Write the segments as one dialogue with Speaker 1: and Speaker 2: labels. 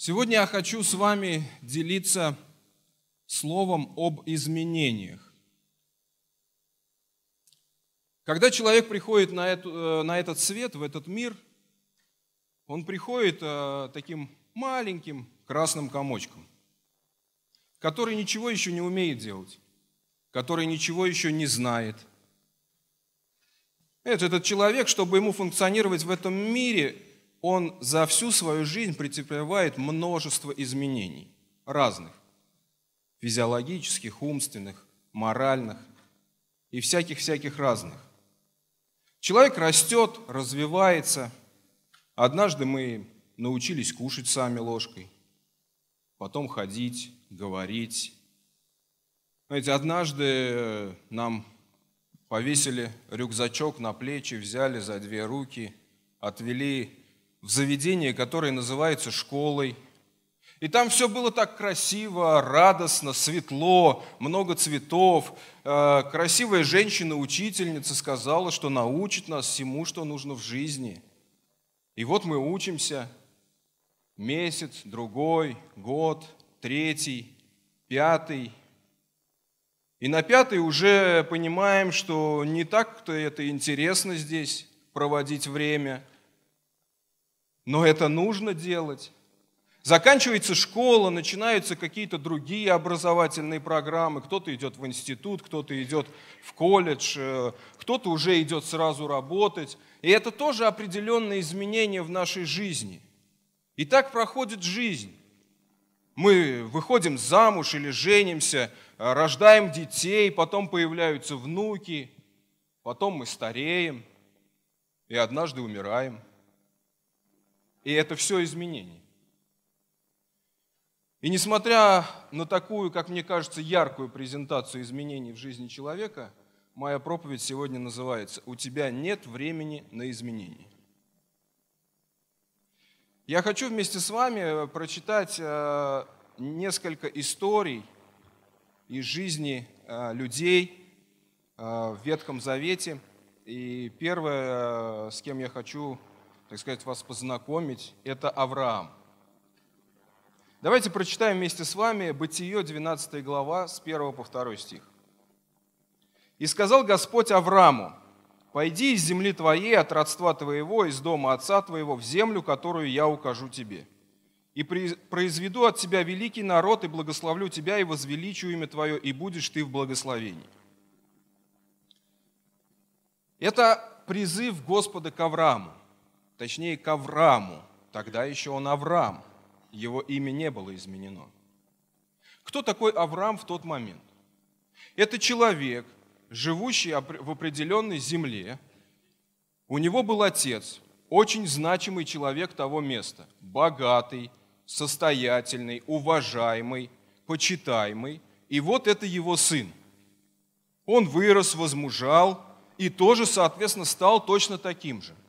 Speaker 1: Сегодня я хочу с вами делиться словом об изменениях. Когда человек приходит на, эту, э, на этот свет, в этот мир, он приходит э, таким маленьким красным комочком, который ничего еще не умеет делать, который ничего еще не знает. Это, этот человек, чтобы ему функционировать в этом мире, он за всю свою жизнь претерпевает множество изменений, разных, физиологических, умственных, моральных и всяких-всяких разных. Человек растет, развивается. Однажды мы научились кушать сами ложкой, потом ходить, говорить. Знаете, однажды нам повесили рюкзачок на плечи, взяли за две руки, отвели в заведение, которое называется школой. И там все было так красиво, радостно, светло, много цветов. Э, красивая женщина-учительница сказала, что научит нас всему, что нужно в жизни. И вот мы учимся месяц, другой, год, третий, пятый. И на пятый уже понимаем, что не так-то это интересно здесь проводить время – но это нужно делать. Заканчивается школа, начинаются какие-то другие образовательные программы. Кто-то идет в институт, кто-то идет в колледж, э, кто-то уже идет сразу работать. И это тоже определенные изменения в нашей жизни. И так проходит жизнь. Мы выходим замуж или женимся, э, рождаем детей, потом появляются внуки, потом мы стареем и однажды умираем. И это все изменение. И несмотря на такую, как мне кажется, яркую презентацию изменений в жизни человека, моя проповедь сегодня называется «У тебя нет времени на изменения». Я хочу вместе с вами прочитать э, несколько историй из жизни э, людей э, в Ветхом Завете. И первое, с кем я хочу так сказать, вас познакомить, это Авраам. Давайте прочитаем вместе с вами Бытие, 12 глава, с 1 по 2 стих. «И сказал Господь Аврааму, «Пойди из земли твоей, от родства твоего, из дома отца твоего, в землю, которую я укажу тебе. И произведу от тебя великий народ, и благословлю тебя, и возвеличу имя твое, и будешь ты в благословении». Это призыв Господа к Аврааму точнее к Аврааму. Тогда еще он Авраам, его имя не было изменено. Кто такой Авраам в тот момент? Это человек, живущий в определенной земле. У него был отец, очень значимый человек того места, богатый, состоятельный, уважаемый, почитаемый. И вот это его сын. Он вырос, возмужал и тоже, соответственно, стал точно таким же –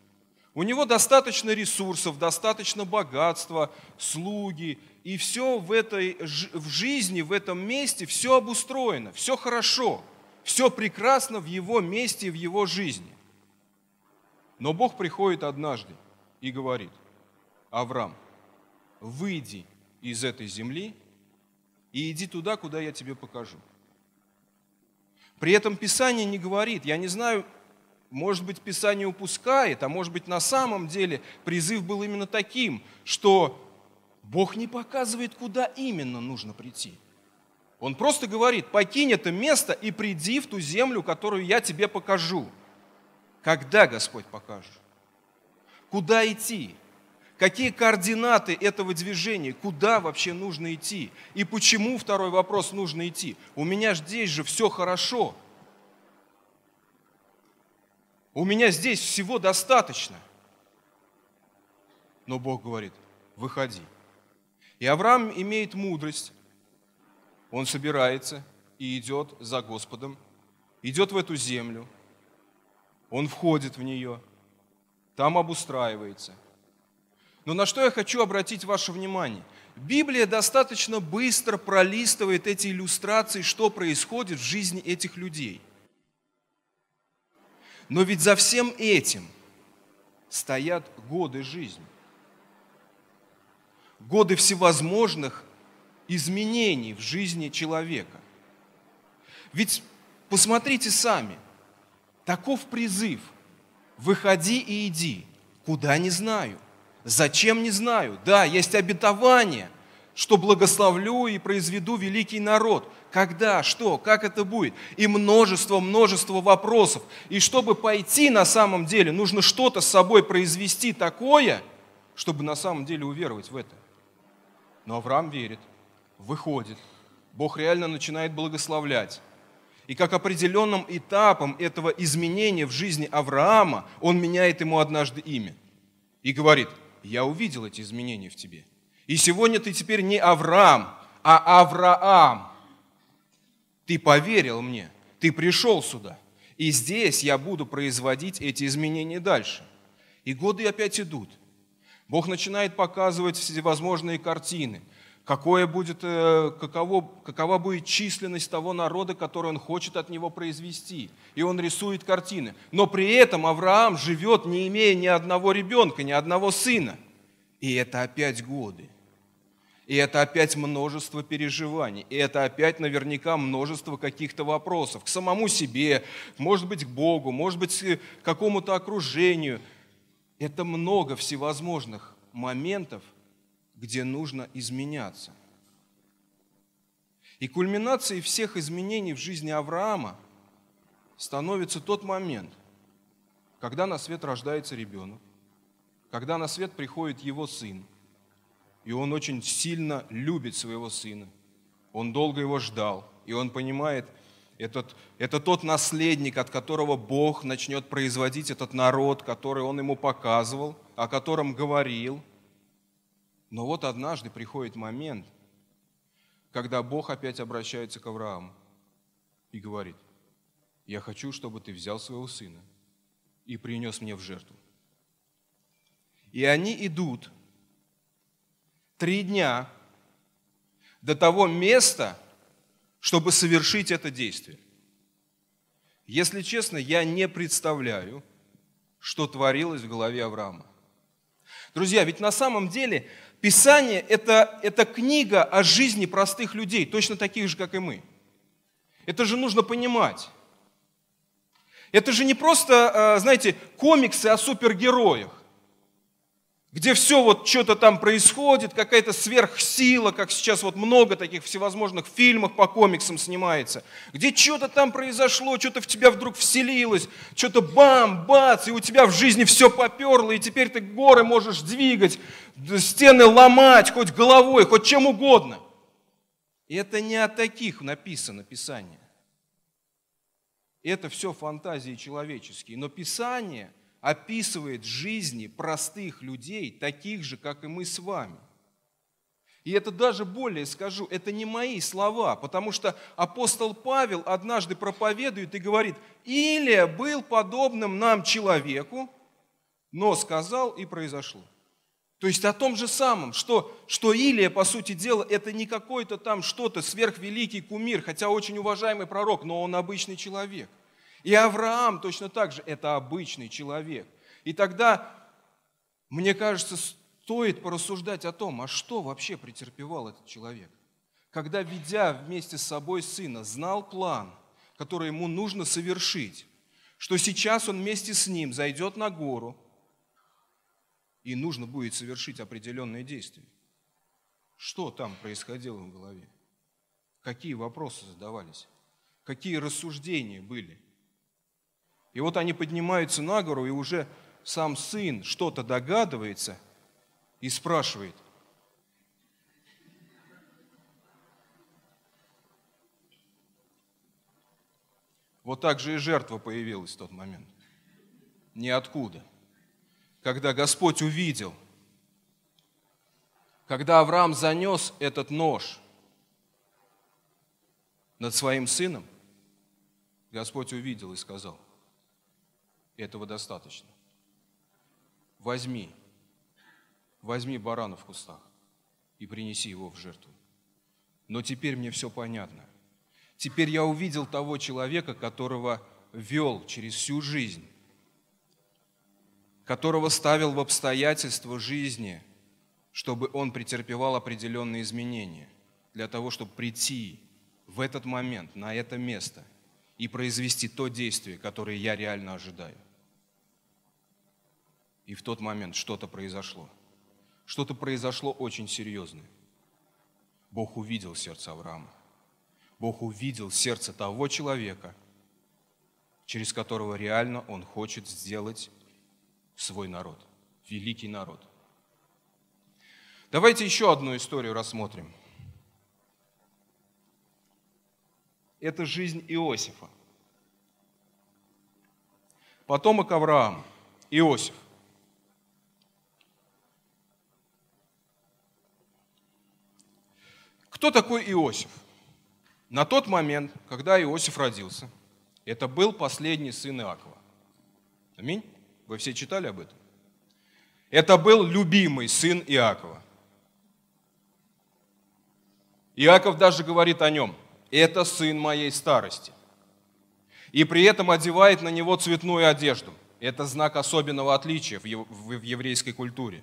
Speaker 1: у него достаточно ресурсов, достаточно богатства, слуги, и все в этой в жизни, в этом месте, все обустроено, все хорошо, все прекрасно в его месте, в его жизни. Но Бог приходит однажды и говорит, Авраам, выйди из этой земли и иди туда, куда я тебе покажу. При этом Писание не говорит, я не знаю, может быть, Писание упускает, а может быть, на самом деле призыв был именно таким, что Бог не показывает, куда именно нужно прийти. Он просто говорит, покинь это место и приди в ту землю, которую я тебе покажу. Когда Господь покажет? Куда идти? Какие координаты этого движения? Куда вообще нужно идти? И почему, второй вопрос, нужно идти? У меня здесь же все хорошо – у меня здесь всего достаточно. Но Бог говорит, выходи. И Авраам имеет мудрость. Он собирается и идет за Господом, идет в эту землю. Он входит в нее, там обустраивается. Но на что я хочу обратить ваше внимание? Библия достаточно быстро пролистывает эти иллюстрации, что происходит в жизни этих людей – но ведь за всем этим стоят годы жизни. годы всевозможных изменений в жизни человека. Ведь посмотрите сами, таков призыв. Выходи и иди. Куда не знаю. Зачем не знаю. Да, есть обетование, что благословлю и произведу великий народ. Когда, что, как это будет? И множество, множество вопросов. И чтобы пойти на самом деле, нужно что-то с собой произвести такое, чтобы на самом деле уверовать в это. Но Авраам верит, выходит. Бог реально начинает благословлять. И как определенным этапом этого изменения в жизни Авраама, он меняет ему однажды имя. И говорит, я увидел эти изменения в тебе. И сегодня ты теперь не Авраам, а Авраам. Ты поверил мне, ты пришел сюда. И здесь я буду производить эти изменения дальше. И годы опять идут. Бог начинает показывать всевозможные картины – какое будет, э, каково, какова будет численность того народа, который он хочет от него произвести. И он рисует картины. Но при этом Авраам живет, не имея ни одного ребенка, ни одного сына. И это опять годы. И это опять множество переживаний. И это опять наверняка множество каких-то вопросов к самому себе, может быть, к Богу, может быть, к какому-то окружению. Это много всевозможных моментов – где нужно изменяться. И кульминацией всех изменений в жизни Авраама становится тот момент, когда на свет рождается ребенок, когда на свет приходит его сын, и он очень сильно любит своего сына. Он долго его ждал, и он понимает, этот, это тот наследник, от которого Бог начнет производить этот народ, который он ему показывал, о котором говорил – но вот однажды приходит момент, когда Бог опять обращается к Аврааму и говорит, я хочу, чтобы ты взял своего сына и принес мне в жертву. И они идут три дня до того места, чтобы совершить это действие. Если честно, я не представляю, что творилось в голове Авраама. Друзья, ведь на самом деле Писание это, – это книга о жизни простых людей, точно таких же, как и мы. Это же нужно понимать. Это же не просто, э, знаете, комиксы о супергероях где все вот что-то там происходит, какая-то сверхсила, как сейчас вот много таких всевозможных фильмов по комиксам снимается, где что-то там произошло, что-то в тебя вдруг вселилось, что-то бам, бац, и у тебя в жизни все поперло, и теперь ты горы можешь двигать, стены ломать, хоть головой, хоть чем угодно. И это не о таких написано Писание. Это все фантазии человеческие. Но Писание – описывает жизни простых людей, таких же, как и мы с вами. И это даже более скажу, это не мои слова, потому что апостол Павел однажды проповедует и говорит, Илия был подобным нам человеку, но сказал и произошло. То есть о том же самом, что, что Илия, по сути дела, это не какой-то там что-то сверхвеликий кумир, хотя очень уважаемый пророк, но он обычный человек. И Авраам точно так же, это обычный человек. И тогда, мне кажется, стоит порассуждать о том, а что вообще претерпевал этот человек. Когда, ведя вместе с собой сына, знал план, который ему нужно совершить, что сейчас он вместе с ним зайдет на гору, и нужно будет совершить определенные действия. Что там происходило в голове? Какие вопросы задавались? Какие рассуждения были? И вот они поднимаются на гору, и уже сам сын что-то догадывается и спрашивает. Вот так же и жертва появилась в тот момент. Ниоткуда. Когда Господь увидел, когда Авраам занес этот нож над своим сыном, Господь увидел и сказал – этого достаточно. Возьми, возьми барана в кустах и принеси его в жертву. Но теперь мне все понятно. Теперь я увидел того человека, которого вел через всю жизнь, которого ставил в обстоятельства жизни чтобы он претерпевал определенные изменения, для того, чтобы прийти в этот момент, на это место и произвести то действие, которое я реально ожидаю. И в тот момент что-то произошло. Что-то произошло очень серьезное. Бог увидел сердце Авраама. Бог увидел сердце того человека, через которого реально Он хочет сделать свой народ, великий народ. Давайте еще одну историю рассмотрим. Это жизнь Иосифа. Потомок Авраама, Иосиф. Кто такой Иосиф? На тот момент, когда Иосиф родился, это был последний сын Иакова. Аминь? Вы все читали об этом? Это был любимый сын Иакова. Иаков даже говорит о нем, это сын моей старости. И при этом одевает на него цветную одежду. Это знак особенного отличия в еврейской культуре.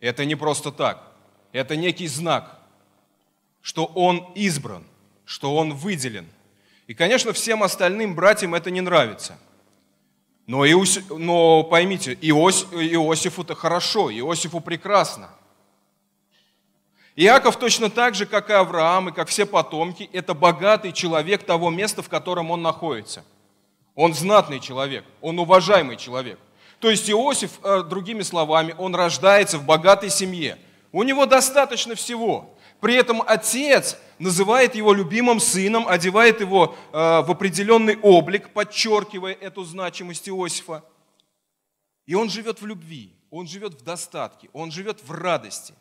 Speaker 1: Это не просто так. Это некий знак что он избран, что он выделен. И, конечно, всем остальным братьям это не нравится. Но, Иос... Но поймите, Иос... Иосифу-то хорошо, Иосифу прекрасно. Иаков точно так же, как и Авраам, и как все потомки, это богатый человек того места, в котором он находится. Он знатный человек, он уважаемый человек. То есть Иосиф, э, другими словами, он рождается в богатой семье. У него достаточно всего. При этом отец называет его любимым сыном, одевает его э, в определенный облик, подчеркивая эту значимость Иосифа. И он живет в любви, он живет в достатке, он живет в радости.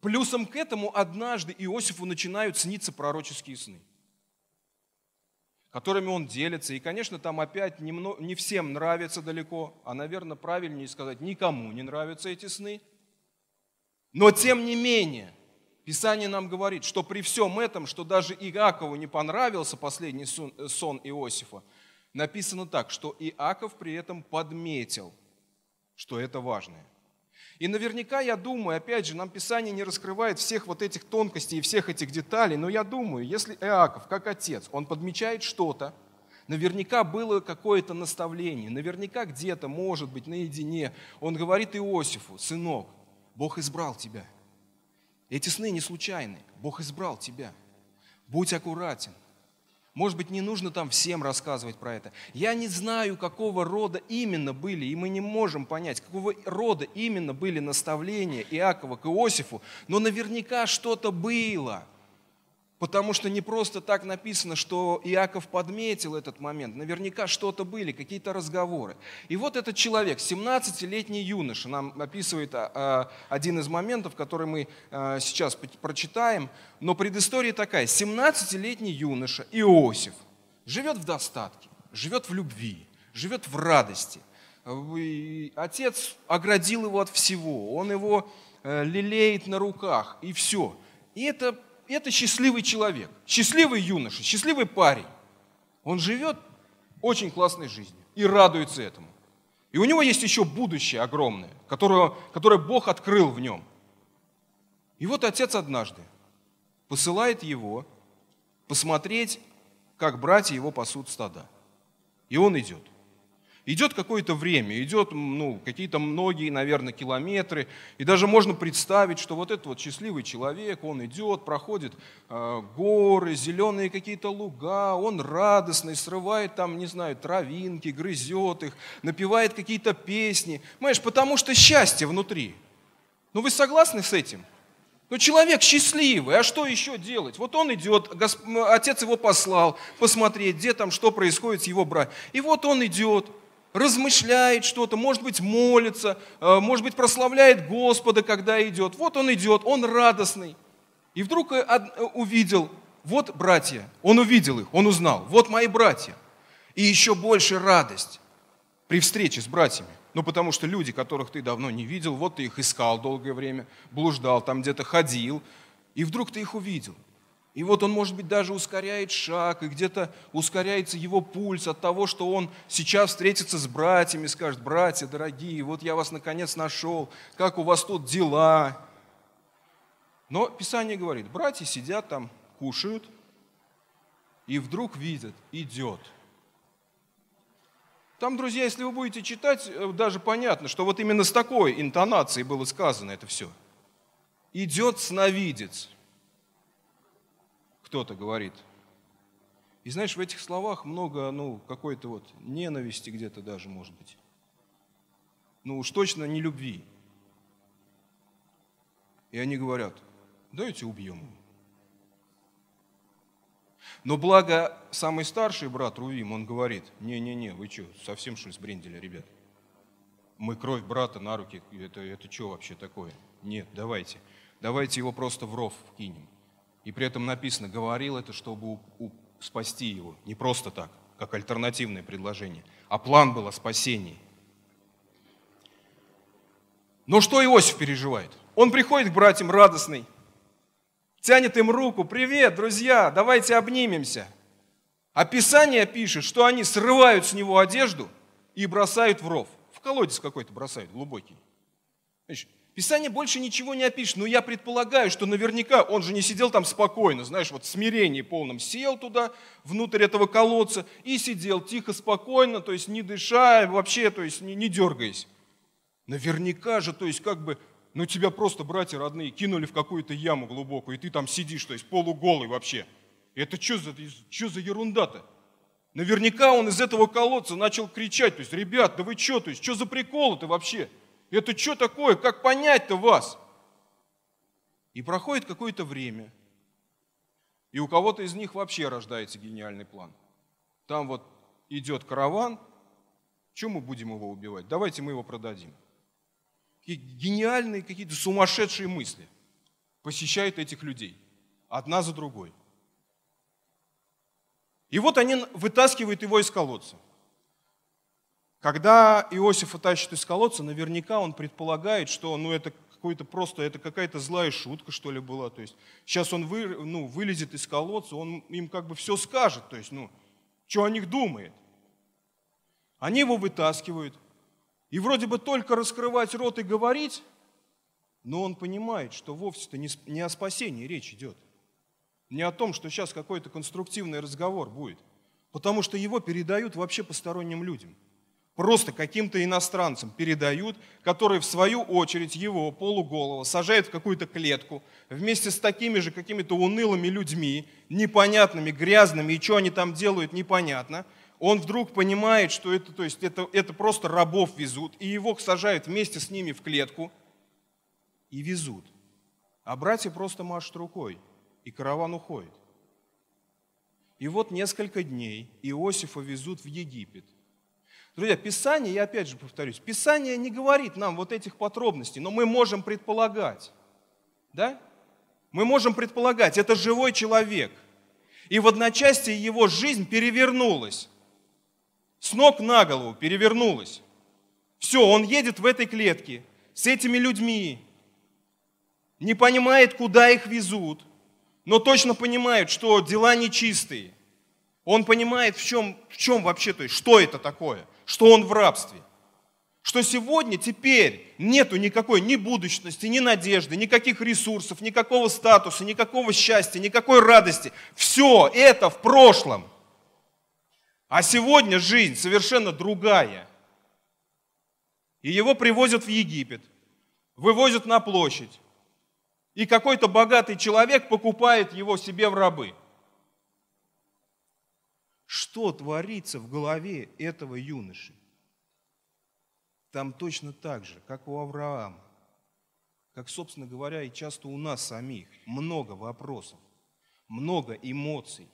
Speaker 1: Плюсом к этому однажды Иосифу начинают сниться пророческие сны, которыми он делится. И, конечно, там опять не всем нравится далеко, а, наверное, правильнее сказать, никому не нравятся эти сны. Но, тем не менее, Писание нам говорит, что при всем этом, что даже Иакову не понравился последний сон Иосифа, написано так, что Иаков при этом подметил, что это важное. И наверняка, я думаю, опять же, нам Писание не раскрывает всех вот этих тонкостей и всех этих деталей, но я думаю, если Иаков, как отец, он подмечает что-то, наверняка было какое-то наставление, наверняка где-то, может быть, наедине, он говорит Иосифу, сынок, Бог избрал тебя – эти сны не случайны. Бог избрал тебя. Будь аккуратен. Может быть, не нужно там всем рассказывать про это. Я не знаю, какого рода именно были, и мы не можем понять, какого рода именно были наставления Иакова к Иосифу, но наверняка что-то было – Потому что не просто так написано, что Иаков подметил этот момент. Наверняка что-то были, какие-то разговоры. И вот этот человек, 17-летний юноша, нам описывает а, а, один из моментов, который мы а, сейчас прочитаем. Но предыстория такая. 17-летний юноша Иосиф живет в достатке, живет в любви, живет в радости. Отец оградил его от всего, он его э, лелеет на руках, и все. И это это счастливый человек, счастливый юноша, счастливый парень. Он живет очень классной жизнью и радуется этому. И у него есть еще будущее огромное, которое, которое Бог открыл в нем. И вот отец однажды посылает его посмотреть, как братья его пасут стада. И он идет. Идет какое-то время, идет ну, какие-то многие, наверное, километры, и даже можно представить, что вот этот вот счастливый человек, он идет, проходит э, горы, зеленые какие-то луга, он радостный, срывает там, не знаю, травинки, грызет их, напевает какие-то песни, понимаешь, потому что счастье внутри. Ну вы согласны с этим? Ну, человек счастливый, а что еще делать? Вот он идет, отец его послал посмотреть, где там, что происходит с его братьем. И вот он идет, размышляет что-то, может быть, молится, э, может быть, прославляет Господа, когда идет. Вот он идет, он радостный. И вдруг э, э, увидел, вот братья, он увидел их, он узнал, вот мои братья. И еще больше радость при встрече с братьями. Ну, потому что люди, которых ты давно не видел, вот ты их искал долгое время, блуждал, там где-то ходил, и вдруг ты их увидел. И вот он, может быть, даже ускоряет шаг, и где-то ускоряется его пульс от того, что он сейчас встретится с братьями, скажет, братья дорогие, вот я вас наконец нашел, как у вас тут дела? Но Писание говорит, братья сидят там, кушают, и вдруг видят, идет. Там, друзья, если вы будете читать, э, даже понятно, что вот именно с такой интонацией было сказано это все. Идет сновидец. Кто-то говорит. И знаешь, в этих словах много, ну, какой-то вот ненависти где-то даже, может быть. Ну, уж точно не любви. И они говорят, давайте убьем его. Но благо самый старший брат Рувим, он говорит, не-не-не, вы что, совсем что ли сбрендили, ребят? Мы кровь брата на руки, это, это что вообще такое? Нет, давайте, давайте его просто в ров кинем. И при этом написано, говорил это, чтобы спасти его, не просто так, как альтернативное предложение, а план был о спасении. Но что Иосиф переживает? Он приходит к братьям радостный, тянет им руку, привет, друзья, давайте обнимемся. А Писание пишет, что они срывают с него одежду и бросают в ров. В колодец какой-то бросают, глубокий. Значит, Писание больше ничего не опишет, но я предполагаю, что наверняка он же не сидел там спокойно, знаешь, вот в смирении полном сел туда, внутрь этого колодца и сидел тихо, спокойно, то есть не дыша, вообще, то есть не, не дергаясь. Наверняка же, то есть как бы ну тебя просто братья родные кинули в какую-то яму глубокую, и ты там сидишь, то есть полуголый вообще. Это что за, что за ерунда-то? Наверняка он из этого колодца начал кричать, то есть, ребят, да вы что, то есть, что за приколы-то вообще? Это что такое? Как понять-то вас? И проходит какое-то время, и у кого-то из них вообще рождается гениальный план. Там вот идет караван, чем мы будем его убивать? Давайте мы его продадим гениальные какие-то сумасшедшие мысли посещают этих людей, одна за другой. И вот они вытаскивают его из колодца. Когда Иосиф вытащит из колодца, наверняка он предполагает, что ну, это какой-то просто, это какая-то злая шутка, что ли, была. То есть сейчас он вы, ну, вылезет из колодца, он им как бы все скажет, то есть, ну, что о них думает. Они его вытаскивают, и вроде бы только раскрывать рот и говорить, но он понимает, что вовсе-то не о спасении речь идет. Не о том, что сейчас какой-то конструктивный разговор будет. Потому что его передают вообще посторонним людям. Просто каким-то иностранцам передают, которые в свою очередь его полуголого сажают в какую-то клетку вместе с такими же какими-то унылыми людьми, непонятными, грязными, и что они там делают, непонятно – он вдруг понимает, что это, то есть это, это просто рабов везут, и его сажают вместе с ними в клетку и везут. А братья просто машут рукой, и караван уходит. И вот несколько дней Иосифа везут в Египет. Друзья, Писание, я опять же повторюсь, Писание не говорит нам вот этих подробностей, но мы можем предполагать. Да? Мы можем предполагать, это живой человек. И в одночасье его жизнь перевернулась с ног на голову перевернулась. Все, он едет в этой клетке с этими людьми, не понимает, куда их везут, но точно понимает, что дела нечистые. Он понимает, в чем, в чем вообще, то есть, что это такое, что он в рабстве. Что сегодня, теперь нету никакой ни будущности, ни надежды, никаких ресурсов, никакого статуса, никакого счастья, никакой радости. Все это в прошлом. А сегодня жизнь совершенно другая. И его привозят в Египет, вывозят на площадь. И какой-то богатый человек покупает его себе в рабы. Что творится в голове этого юноши? Там точно так же, как у Авраама, как, собственно говоря, и часто у нас самих. Много вопросов, много эмоций.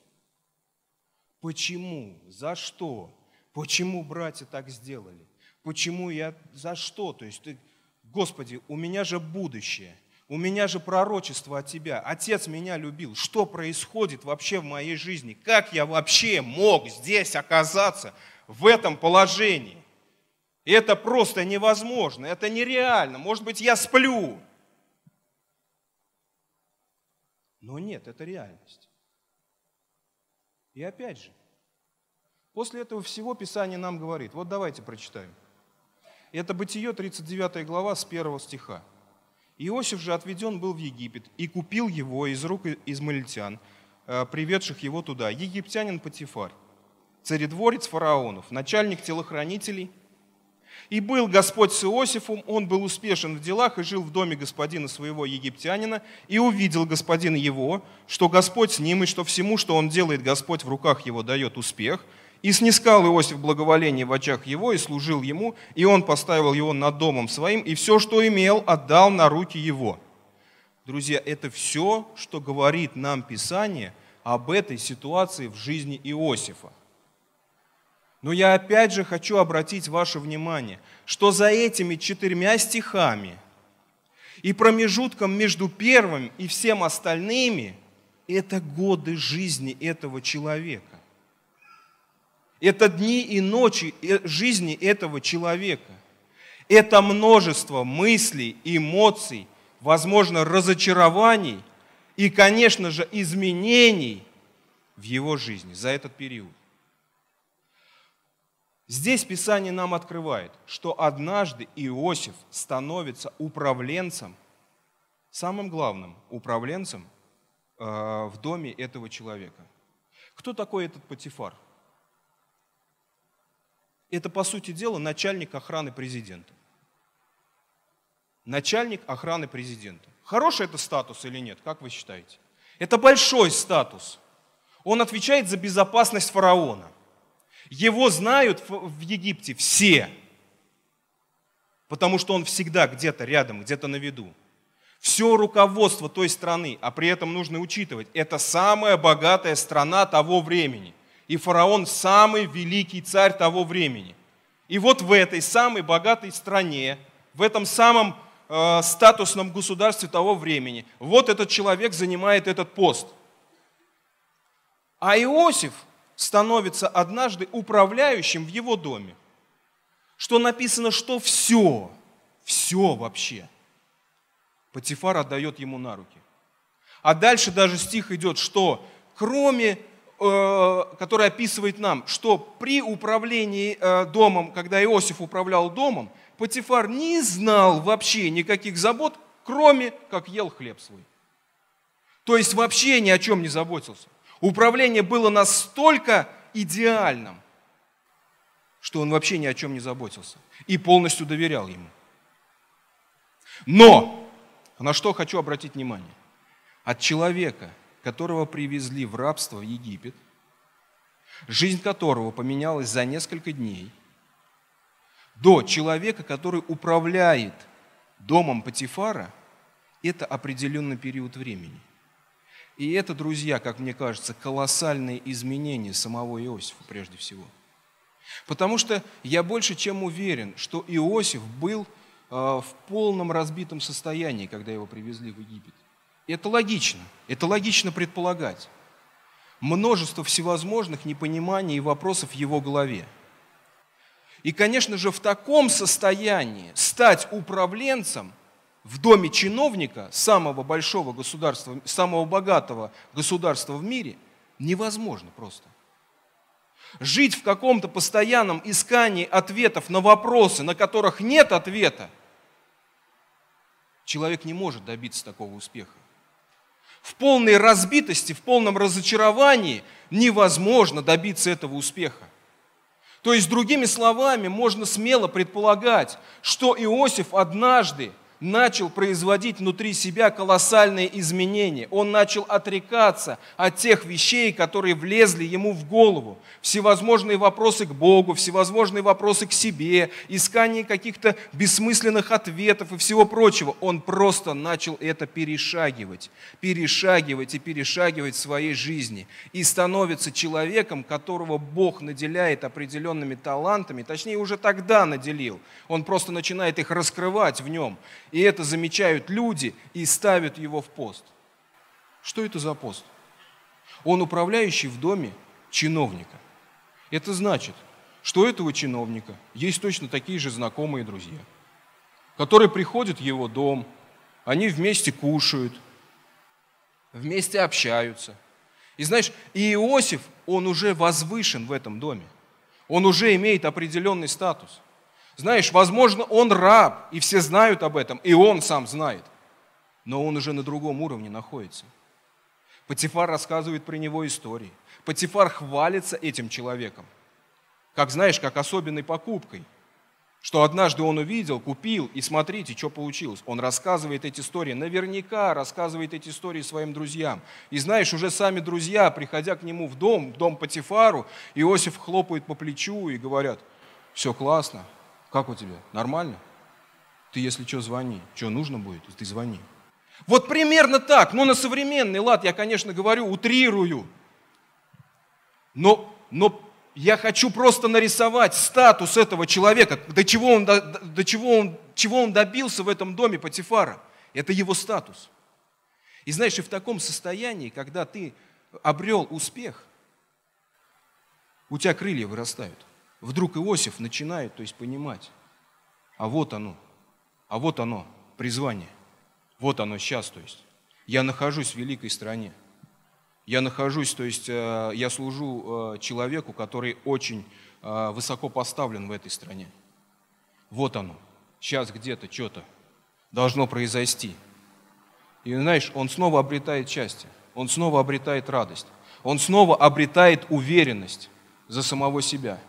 Speaker 1: Почему? За что? Почему братья так сделали? Почему я... За что? То есть, ты, Господи, у меня же будущее. У меня же пророчество от Тебя. Отец меня любил. Что происходит вообще в моей жизни? Как я вообще мог здесь оказаться, в этом положении? Это просто невозможно, это нереально. Может быть, я сплю. Но нет, это реальность. И опять же, после этого всего Писание нам говорит, вот давайте прочитаем. Это Бытие, 39 глава, с 1 стиха. Иосиф же отведен был в Египет и купил его из рук измаильтян, э, приведших его туда, египтянин Патифарь, царедворец фараонов, начальник телохранителей. И был Господь с Иосифом, он был успешен в делах и жил в доме господина своего египтянина, и увидел господин его, что Господь с ним, и что всему, что он делает, Господь в руках его дает успех – и снискал Иосиф благоволение в очах его и служил ему, и он поставил его над домом своим, и все, что имел, отдал на руки его. Друзья, это все, что говорит нам Писание об этой ситуации в жизни Иосифа. Но я опять же хочу обратить ваше внимание, что за этими четырьмя стихами и промежутком между первым и всем остальными – это годы жизни этого человека. Это дни и ночи э, жизни этого человека. Это множество мыслей, эмоций, возможно, разочарований и, конечно же, изменений в его жизни за этот период. Здесь Писание нам открывает, что однажды Иосиф становится управленцем, самым главным управленцем э, в доме этого человека. Кто такой этот Патифар? Это, по сути дела, начальник охраны президента. Начальник охраны президента. Хороший это статус или нет, как вы считаете? Это большой статус. Он отвечает за безопасность фараона. Его знают в Египте все, потому что он всегда где-то рядом, где-то на виду. Все руководство той страны, а при этом нужно учитывать, это самая богатая страна того времени и фараон самый великий царь того времени. И вот в этой самой богатой стране, в этом самом э, статусном государстве того времени, вот этот человек занимает этот пост. А Иосиф становится однажды управляющим в его доме. Что написано, что все, все вообще, Патифар отдает ему на руки. А дальше даже стих идет, что кроме который описывает нам, что при управлении э, домом, когда Иосиф управлял домом, Патифар не знал вообще никаких забот, кроме как ел хлеб свой. То есть вообще ни о чем не заботился. Управление было настолько идеальным, что он вообще ни о чем не заботился и полностью доверял ему. Но, на что хочу обратить внимание, от человека, которого привезли в рабство в Египет, жизнь которого поменялась за несколько дней, до человека, который управляет домом Патифара, это определенный период времени. И это, друзья, как мне кажется, колоссальные изменения самого Иосифа прежде всего. Потому что я больше чем уверен, что Иосиф был э, в полном разбитом состоянии, когда его привезли в Египет. Это логично, это логично предполагать. Множество всевозможных непониманий и вопросов в его голове. И, конечно же, в таком состоянии стать управленцем в доме чиновника самого большого государства, самого богатого государства в мире невозможно просто. Жить в каком-то постоянном искании ответов на вопросы, на которых нет ответа, человек не может добиться такого успеха в полной разбитости, в полном разочаровании невозможно добиться этого успеха. То есть, другими словами, можно смело предполагать, что Иосиф однажды начал производить внутри себя колоссальные изменения. Он начал отрекаться от тех вещей, которые влезли ему в голову. Всевозможные вопросы к Богу, всевозможные вопросы к себе, искание каких-то бессмысленных ответов и всего прочего. Он просто начал это перешагивать, перешагивать и перешагивать в своей жизни. И становится человеком, которого Бог наделяет определенными талантами, точнее уже тогда наделил. Он просто начинает их раскрывать в нем. И это замечают люди и ставят его в пост. Что это за пост? Он управляющий в доме чиновника. Это значит, что у этого чиновника есть точно такие же знакомые друзья, которые приходят в его дом, они вместе кушают, вместе общаются. И знаешь, Иосиф, он уже возвышен в этом доме. Он уже имеет определенный статус – знаешь, возможно, он раб, и все знают об этом, и он сам знает. но он уже на другом уровне находится. Патифар рассказывает про него истории. Патифар хвалится этим человеком, как знаешь, как особенной покупкой – что однажды он увидел, купил, и смотрите, что получилось. Он рассказывает эти истории, наверняка рассказывает эти истории своим друзьям. И знаешь, уже сами друзья, приходя к нему в дом, в дом Патифару, Иосиф хлопает по плечу и говорят, все классно, как у тебя, нормально? Ты, если что, звони. Что нужно будет, ты звони. Вот примерно так, но на современный лад я, конечно, говорю, утрирую. Но, но я хочу просто нарисовать статус этого человека, до чего он, до, до чего он, чего он добился в этом доме Патифара. Это его статус. И знаешь, и в таком состоянии, когда ты обрел успех, у тебя крылья вырастают. Вдруг Иосиф начинает, то есть понимать, а вот оно, а вот оно, призвание, вот оно сейчас, то есть. Я нахожусь в великой стране. Я нахожусь, то есть э, я служу э, человеку, который очень э, высоко поставлен в этой стране. Вот оно. Сейчас где-то что-то должно произойти. И знаешь, он снова обретает счастье, он снова обретает радость, он снова обретает уверенность за самого себя.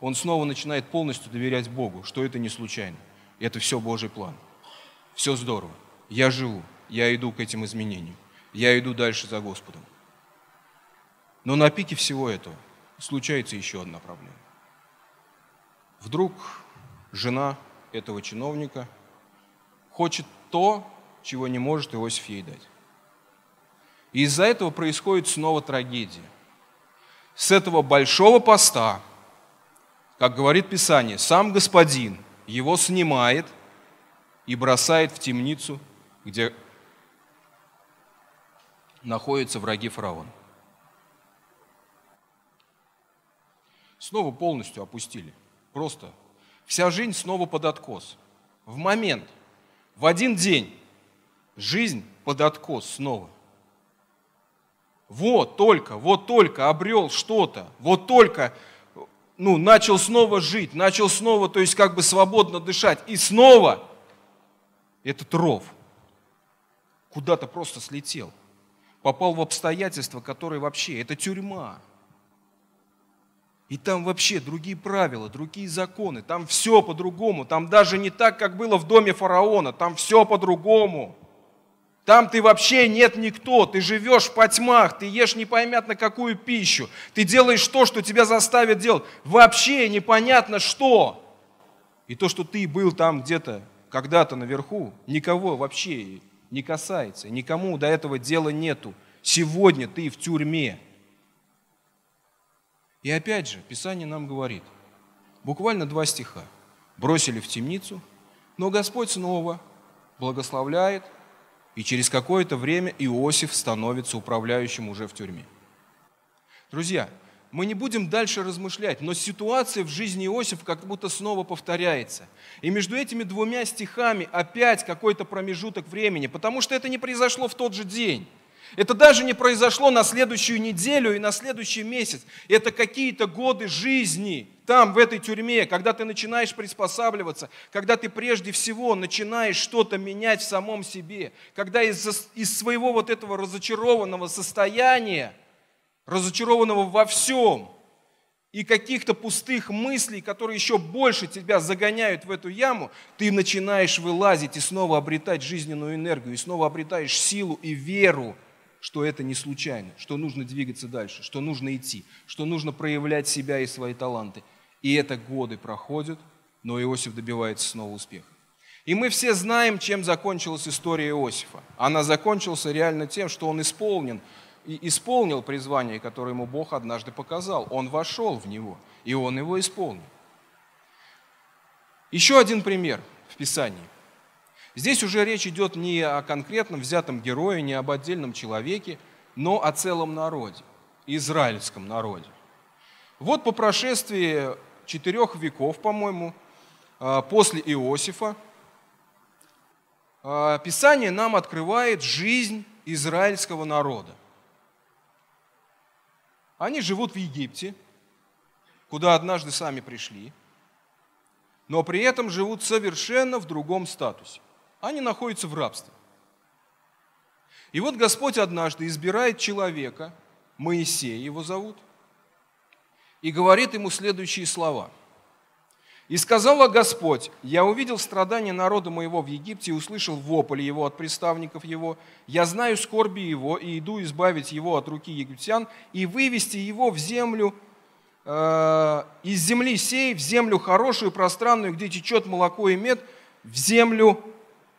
Speaker 1: Он снова начинает полностью доверять Богу, что это не случайно. Это все Божий план. Все здорово. Я живу, я иду к этим изменениям. Я иду дальше за Господом. Но на пике всего этого случается еще одна проблема. Вдруг жена этого чиновника хочет то, чего не может Иосиф ей дать. И из-за этого происходит снова трагедия. С этого большого поста, как говорит Писание, сам господин его снимает и бросает в темницу, где находятся враги фараона. снова полностью опустили. Просто вся жизнь снова под откос. В момент, в один день, жизнь под откос снова. Вот только, вот только обрел что-то, вот только ну, начал снова жить, начал снова, то есть как бы свободно дышать. И снова этот ров куда-то просто слетел. Попал в обстоятельства, которые вообще, это тюрьма. И там вообще другие правила, другие законы, там все по-другому, там даже не так, как было в доме фараона, там все по-другому. Там ты вообще нет никто, ты живешь по тьмах, ты ешь непонятно какую пищу, ты делаешь то, что тебя заставят делать, вообще непонятно что. И то, что ты был там где-то, когда-то наверху, никого вообще не касается, никому до этого дела нету. Сегодня ты в тюрьме. И опять же, Писание нам говорит, буквально два стиха. Бросили в темницу, но Господь снова благословляет, и через какое-то время Иосиф становится управляющим уже в тюрьме. Друзья, мы не будем дальше размышлять, но ситуация в жизни Иосифа как будто снова повторяется. И между этими двумя стихами опять какой-то промежуток времени, потому что это не произошло в тот же день. Это даже не произошло на следующую неделю и на следующий месяц. Это какие-то годы жизни там, в этой тюрьме, когда ты начинаешь приспосабливаться, когда ты прежде всего начинаешь что-то менять в самом себе, когда из, из своего вот этого разочарованного состояния, разочарованного во всем, и каких-то пустых мыслей, которые еще больше тебя загоняют в эту яму, ты начинаешь вылазить и снова обретать жизненную энергию, и снова обретаешь силу и веру что это не случайно, что нужно двигаться дальше, что нужно идти, что нужно проявлять себя и свои таланты. И это годы проходят, но Иосиф добивается снова успеха. И мы все знаем, чем закончилась история Иосифа. Она закончилась реально тем, что он исполнен, исполнил призвание, которое ему Бог однажды показал. Он вошел в него, и он его исполнил. Еще один пример в Писании – Здесь уже речь идет не о конкретном взятом герое, не об отдельном человеке, но о целом народе, израильском народе. Вот по прошествии четырех веков, по-моему, а, после Иосифа, а, Писание нам открывает жизнь израильского народа. Они живут в Египте, куда однажды сами пришли, но при этом живут совершенно в другом статусе они находятся в рабстве. И вот Господь однажды избирает человека, Моисея его зовут, и говорит ему следующие слова. «И сказала Господь, я увидел страдания народа моего в Египте и услышал вопль его от приставников его. Я знаю скорби его и иду избавить его от руки египтян и вывести его в землю, э, из земли сей, в землю хорошую, пространную, где течет молоко и мед, в землю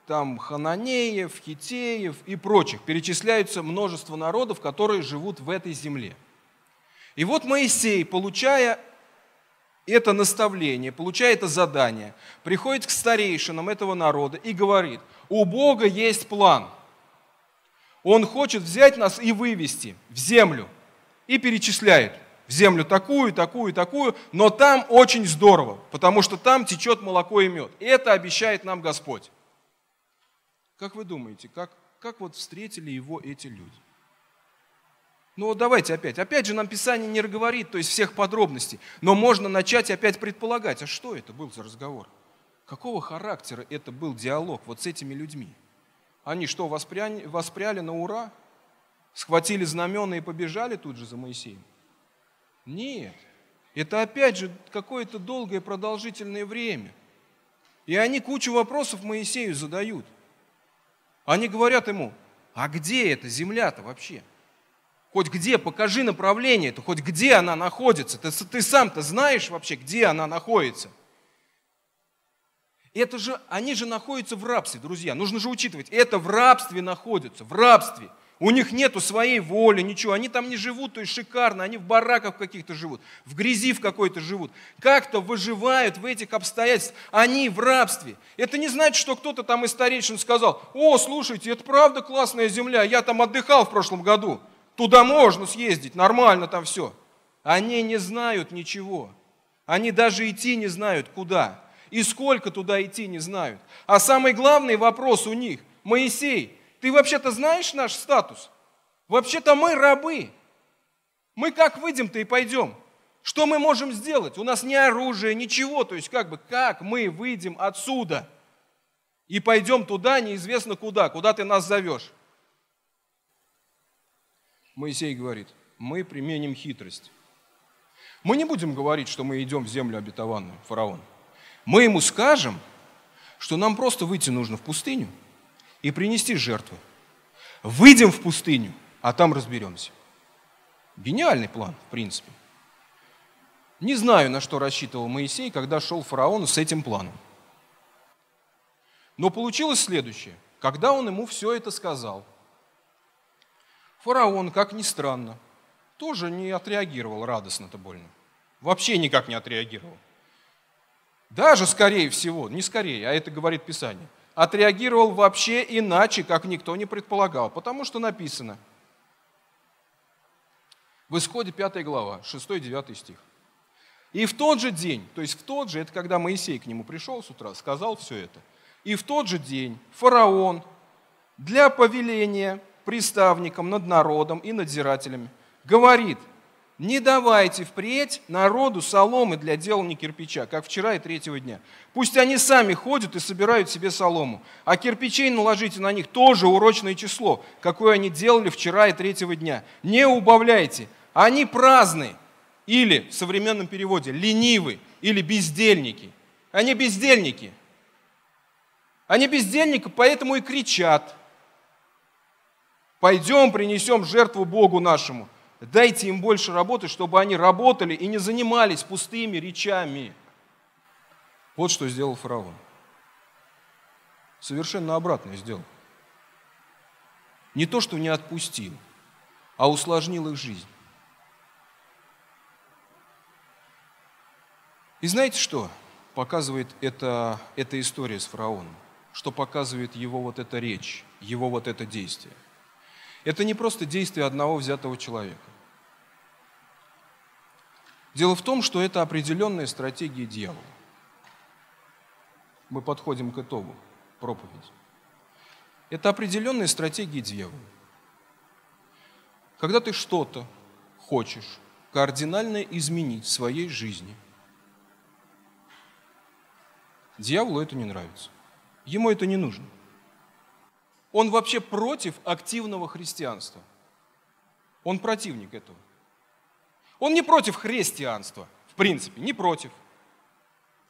Speaker 1: там Хананеев, Хитеев и прочих. Перечисляются множество народов, которые живут в этой земле. И вот Моисей, получая это наставление, получая это задание, приходит к старейшинам этого народа и говорит, у Бога есть план. Он хочет взять нас и вывести в землю. И перечисляет в землю такую, такую, такую, но там очень здорово, потому что там течет молоко и мед. И это обещает нам Господь. Как вы думаете, как, как вот встретили его эти люди? Ну вот давайте опять. Опять же нам Писание не говорит, то есть всех подробностей, но можно начать опять предполагать, а что это был за разговор? Какого характера это был диалог вот с этими людьми? Они что, воспряли, воспряли на ура? Схватили знамена и побежали тут же за Моисеем? Нет. Это опять же какое-то долгое продолжительное время. И они кучу вопросов Моисею задают – они говорят ему, а где эта земля-то вообще? Хоть где, покажи направление это, хоть где она находится. Ты, ты сам-то знаешь вообще, где она находится. Это же, они же находятся в рабстве, друзья. Нужно же учитывать, это в рабстве находятся, в рабстве. У них нету своей воли, ничего. Они там не живут, то есть шикарно. Они в бараках каких-то живут, в грязи в какой-то живут. Как-то выживают в этих обстоятельствах. Они в рабстве. Это не значит, что кто-то там из старейшин сказал, о, слушайте, это правда классная земля, я там отдыхал в прошлом году. Туда можно съездить, нормально там все. Они не знают ничего. Они даже идти не знают куда. И сколько туда идти не знают. А самый главный вопрос у них, Моисей, ты вообще-то знаешь наш статус? Вообще-то мы рабы. Мы как выйдем-то и пойдем? Что мы можем сделать? У нас ни оружия, ничего. То есть как бы, как мы выйдем отсюда и пойдем туда, неизвестно куда, куда ты нас зовешь? Моисей говорит, мы применим хитрость. Мы не будем говорить, что мы идем в землю обетованную, фараон. Мы ему скажем, что нам просто выйти нужно в пустыню – и принести жертву. Выйдем в пустыню, а там разберемся. Гениальный план, в принципе. Не знаю, на что рассчитывал Моисей, когда шел фараону с этим планом. Но получилось следующее. Когда он ему все это сказал, фараон, как ни странно, тоже не отреагировал радостно-то больно. Вообще никак не отреагировал. Даже, скорее всего, не скорее, а это говорит Писание – отреагировал вообще иначе, как никто не предполагал, потому что написано в Исходе 5 глава, 6-9 стих. И в тот же день, то есть в тот же, это когда Моисей к нему пришел с утра, сказал все это, и в тот же день фараон для повеления приставникам над народом и надзирателями говорит – не давайте впредь народу соломы для делания кирпича, как вчера и третьего дня. Пусть они сами ходят и собирают себе солому, а кирпичей наложите на них тоже урочное число, какое они делали вчера и третьего дня. Не убавляйте, они праздны, или в современном переводе ленивы, или бездельники. Они бездельники. Они бездельники, поэтому и кричат. Пойдем принесем жертву Богу нашему – Дайте им больше работы, чтобы они работали и не занимались пустыми речами. Вот что сделал фараон. Совершенно обратное сделал. Не то, что не отпустил, а усложнил их жизнь. И знаете что показывает эта, эта история с фараоном? Что показывает его вот эта речь, его вот это действие? Это не просто действие одного взятого человека. Дело в том, что это определенная стратегия дьявола. Мы подходим к итогу проповеди. Это определенная стратегия дьявола. Когда ты что-то хочешь кардинально изменить в своей жизни, дьяволу это не нравится. Ему это не нужно. Он вообще против активного христианства. Он противник этого. Он не против христианства, в принципе, не против.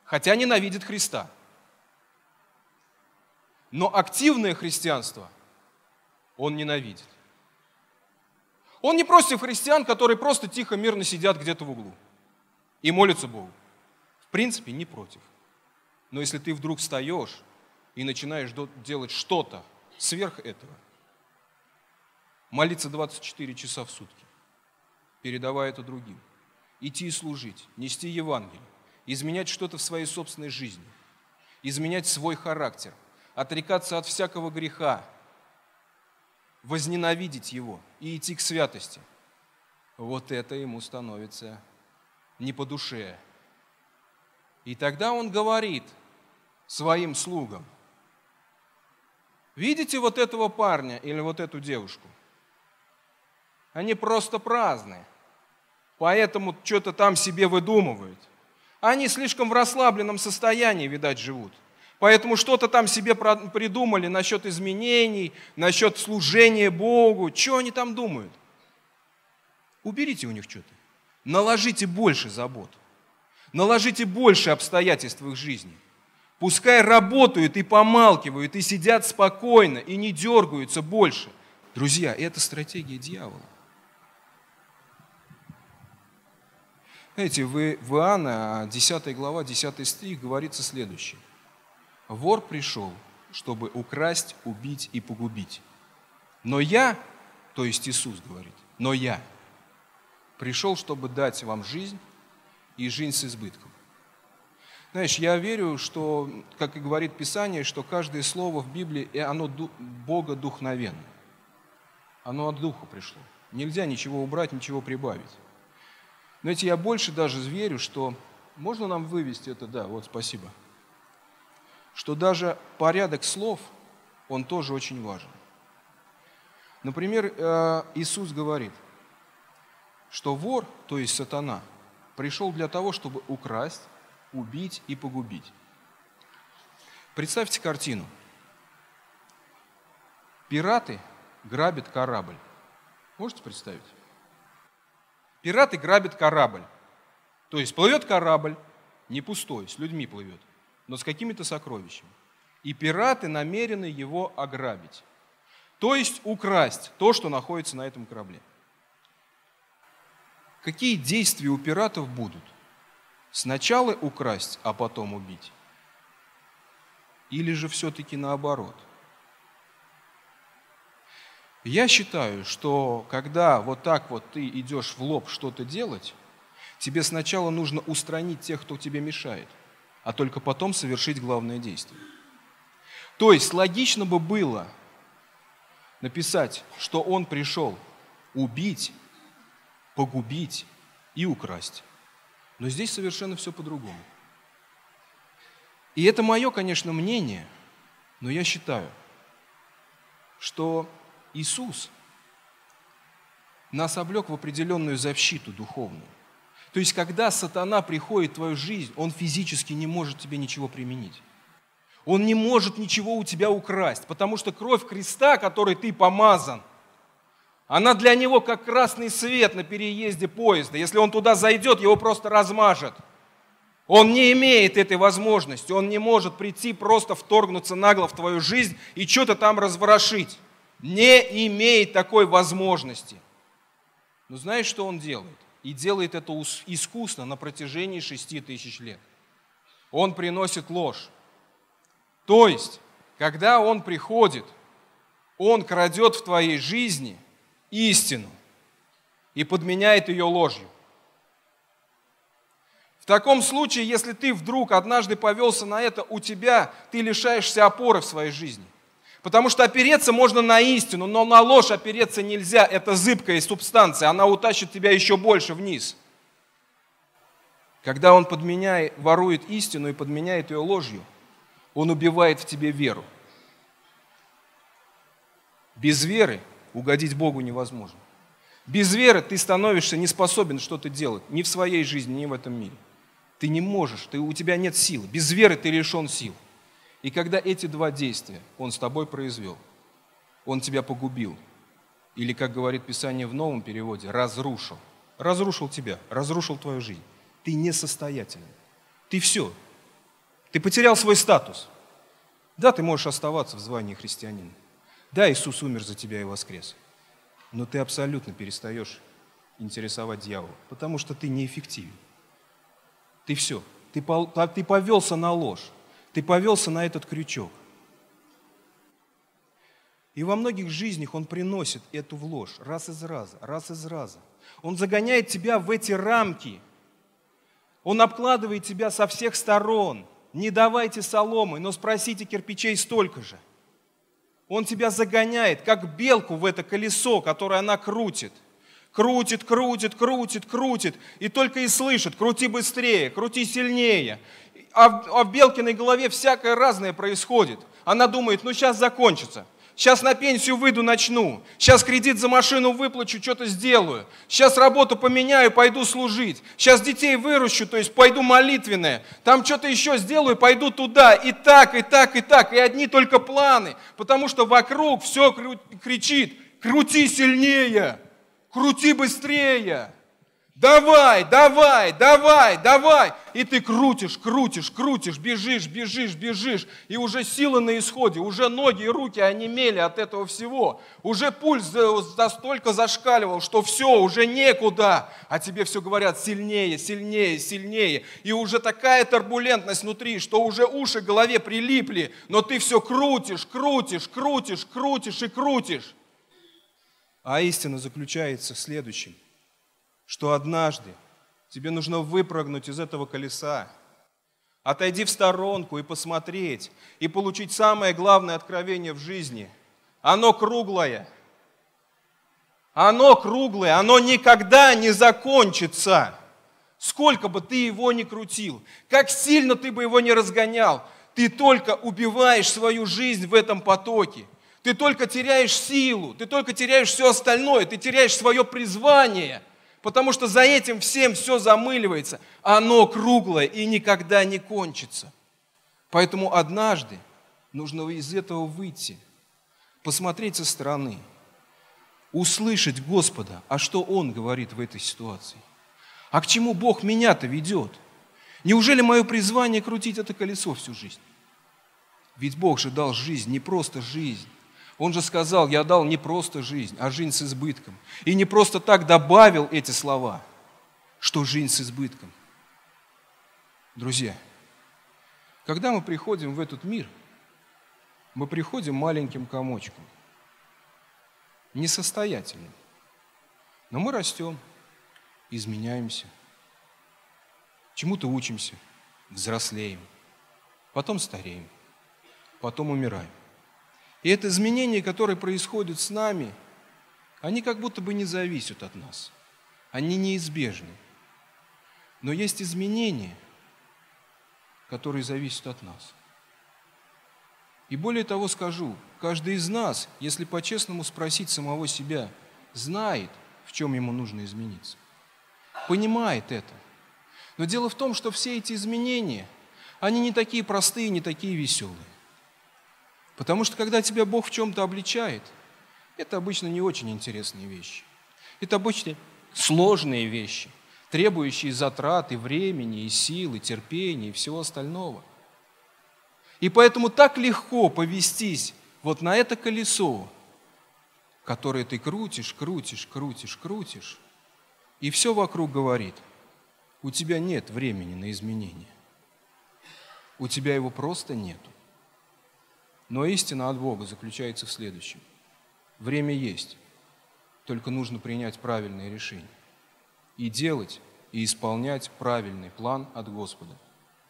Speaker 1: Хотя ненавидит Христа. Но активное христианство он ненавидит. Он не против христиан, которые просто тихо, мирно сидят где-то в углу и молятся Богу. В принципе, не против. Но если ты вдруг встаешь и начинаешь делать что-то сверх этого, молиться 24 часа в сутки, передавая это другим, идти и служить, нести Евангелие, изменять что-то в своей собственной жизни, изменять свой характер, отрекаться от всякого греха, возненавидеть его и идти к святости, вот это ему становится не по душе. И тогда он говорит своим слугам, видите вот этого парня или вот эту девушку? Они просто праздные, поэтому что-то там себе выдумывают. Они слишком в расслабленном состоянии, видать, живут – Поэтому что-то там себе придумали насчет изменений, насчет служения Богу. Что они там думают? Уберите у них что-то. Наложите больше забот. Наложите больше обстоятельств в их жизни. Пускай работают и помалкивают, и сидят спокойно, и не дергаются больше. Друзья, это стратегия дьявола. Знаете, в Иоанна, 10 глава, 10 стих, говорится следующее. Вор пришел, чтобы украсть, убить и погубить. Но я, то есть Иисус говорит, но я пришел, чтобы дать вам жизнь и жизнь с избытком. Знаешь, я верю, что, как и говорит Писание, что каждое слово в Библии, оно Бога духновенно. Оно от Духа пришло. Нельзя ничего убрать, ничего прибавить. Знаете, я больше даже верю, что... Можно нам вывести это? Да, вот спасибо что даже порядок слов, он тоже очень важен. Например, э, Иисус говорит, что вор, то есть сатана, пришел для того, чтобы украсть, убить и погубить. Представьте картину. Пираты грабят корабль. Можете представить? Пираты грабят корабль. То есть плывет корабль, не пустой, с людьми плывет но с какими-то сокровищами. И пираты намерены его ограбить. То есть украсть то, что находится на этом корабле. Какие действия у пиратов будут? Сначала украсть, а потом убить? Или же все-таки наоборот? Я считаю, что когда вот так вот ты идешь в лоб что-то делать, тебе сначала нужно устранить тех, кто тебе мешает а только потом совершить главное действие. То есть логично бы было написать, что он пришел убить, погубить и украсть. Но здесь совершенно все по-другому. И это мое, конечно, мнение, но я считаю, что Иисус нас облег в определенную защиту духовную. То есть, когда сатана приходит в твою жизнь, он физически не может тебе ничего применить. Он не может ничего у тебя украсть, потому что кровь креста, которой ты помазан, она для него как красный свет на переезде поезда. Если он туда зайдет, его просто размажет. Он не имеет этой возможности, он не может прийти просто вторгнуться нагло в твою жизнь и что-то там разворошить. Не имеет такой возможности. Но знаешь, что он делает? и делает это искусно на протяжении шести тысяч лет. Он приносит ложь. То есть, когда он приходит, он крадет в твоей жизни истину и подменяет ее ложью. В таком случае, если ты вдруг однажды повелся на это, у тебя ты лишаешься опоры в своей жизни – Потому что опереться можно на истину, но на ложь опереться нельзя. Это зыбкая субстанция, она утащит тебя еще больше вниз. Когда он подменяет, ворует истину и подменяет ее ложью, он убивает в тебе веру. Без веры угодить Богу невозможно. Без веры ты становишься не способен что-то делать ни в своей жизни, ни в этом мире. Ты не можешь, ты, у тебя нет силы. Без веры ты лишен сил. И когда эти два действия Он с тобой произвел, он тебя погубил. Или, как говорит Писание в новом переводе, разрушил. Разрушил тебя, разрушил твою жизнь. Ты несостоятельный. Ты все. Ты потерял свой статус. Да, ты можешь оставаться в звании христианина. Да, Иисус умер за тебя и воскрес. Но ты абсолютно перестаешь интересовать дьявола, потому что ты неэффективен. Ты все. Ты, ты повелся на ложь. Ты повелся на этот крючок. И во многих жизнях он приносит эту в ложь раз из раза, раз из раза. Он загоняет тебя в эти рамки. Он обкладывает тебя со всех сторон. Не давайте соломы, но спросите кирпичей столько же. Он тебя загоняет, как белку в это колесо, которое она крутит. Крутит, крутит, крутит, крутит. И только и слышит, крути быстрее, крути сильнее. А а в Белкиной голове всякое разное происходит. Она думает, ну сейчас закончится. Сейчас на пенсию выйду, начну. Сейчас кредит за машину выплачу, что-то сделаю. Сейчас работу поменяю, пойду служить. Сейчас детей выращу, то есть пойду молитвенное. Там что-то еще сделаю, пойду туда. И так, и так, и так. И одни только планы. Потому что вокруг все кричит, крути сильнее, крути быстрее. Давай, давай, давай, давай. И ты крутишь, крутишь, крутишь, бежишь, бежишь, бежишь. И уже сила на исходе, уже ноги и руки онемели от этого всего. Уже пульс настолько зашкаливал, что все, уже некуда. А тебе все говорят сильнее, сильнее, сильнее. И уже такая турбулентность внутри, что уже уши голове прилипли. Но ты все крутишь, крутишь, крутишь, крутишь и крутишь. А истина заключается в следующем – что однажды тебе нужно выпрыгнуть из этого колеса, отойди в сторонку и посмотреть, и получить самое главное откровение в жизни. Оно круглое. Оно круглое, оно никогда не закончится. Сколько бы ты его ни крутил, как сильно ты бы его не разгонял, ты только убиваешь свою жизнь в этом потоке. Ты только теряешь силу, ты только теряешь все остальное, ты теряешь свое призвание – Потому что за этим всем все замыливается. Оно круглое и никогда не кончится. Поэтому однажды нужно из этого выйти, посмотреть со стороны, услышать Господа, а что Он говорит в этой ситуации. А к чему Бог меня-то ведет? Неужели мое призвание крутить это колесо всю жизнь? Ведь Бог же дал жизнь, не просто жизнь, он же сказал, я дал не просто жизнь, а жизнь с избытком. И не просто так добавил эти слова, что жизнь с избытком. Друзья, когда мы приходим в этот мир, мы приходим маленьким комочком, несостоятельным. Но мы растем, изменяемся, чему-то учимся, взрослеем, потом стареем, потом умираем. И это изменения, которые происходят с нами, они как будто бы не зависят от нас. Они неизбежны. Но есть изменения, которые зависят от нас. И более того скажу, каждый из нас, если по-честному спросить самого себя, знает, в чем ему нужно измениться. Понимает это. Но дело в том, что все эти изменения, они не такие простые, не такие веселые. Потому что когда тебя Бог в чем-то обличает, это обычно не очень интересные вещи. Это обычно сложные вещи, требующие затрат и времени, и сил, и терпения, и всего остального. И поэтому так легко повестись вот на это колесо, которое ты крутишь, крутишь, крутишь, крутишь, и все вокруг говорит, у тебя нет времени на изменения. У тебя его просто нету. Но истина от Бога заключается в следующем. Время есть, только нужно принять правильное решение. И делать, и исполнять правильный план от Господа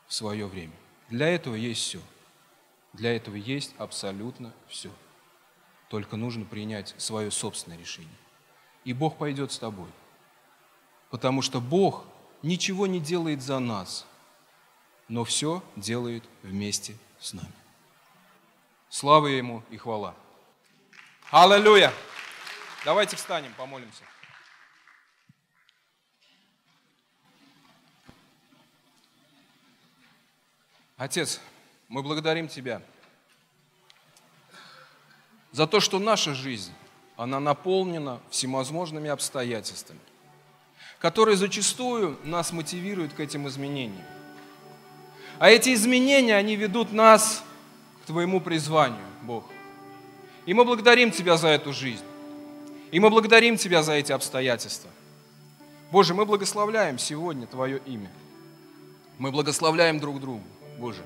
Speaker 1: в свое время. Для этого есть все. Для этого есть абсолютно все. Только нужно принять свое собственное решение. И Бог пойдет с тобой. Потому что Бог ничего не делает за нас, но все делает вместе с нами. Слава Ему и хвала. Аллилуйя! Давайте встанем, помолимся. Отец, мы благодарим Тебя за то, что наша жизнь, она наполнена всевозможными обстоятельствами, которые зачастую нас мотивируют к этим изменениям. А эти изменения, они ведут нас Твоему призванию, Бог. И мы благодарим Тебя за эту жизнь. И мы благодарим Тебя за эти обстоятельства. Боже, мы благословляем сегодня Твое имя. Мы благословляем друг друга, Боже.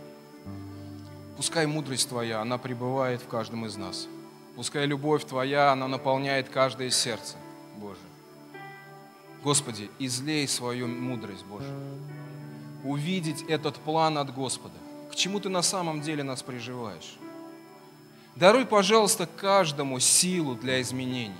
Speaker 1: Пускай мудрость Твоя, она пребывает в каждом из нас. Пускай любовь Твоя, она наполняет каждое сердце, Боже. Господи, излей свою мудрость, Боже. Увидеть этот план от Господа. К чему Ты на самом деле нас приживаешь? Даруй, пожалуйста, каждому силу для изменений.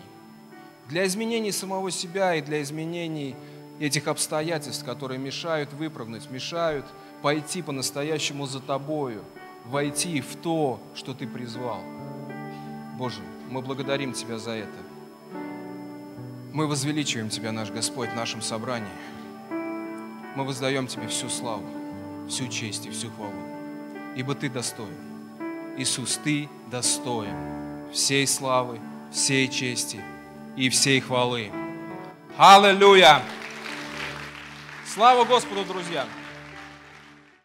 Speaker 1: Для изменений самого себя и для изменений этих обстоятельств, которые мешают выпрыгнуть, мешают пойти по-настоящему за Тобою, войти в то, что Ты призвал. Боже, мы благодарим Тебя за это. Мы возвеличиваем Тебя, наш Господь, в нашем собрании. Мы воздаем Тебе всю славу, всю честь и всю хвалу, ибо Ты достоин. Иисус, Ты достоин всей славы, всей чести и всей хвалы. Аллилуйя! Слава Господу, друзья!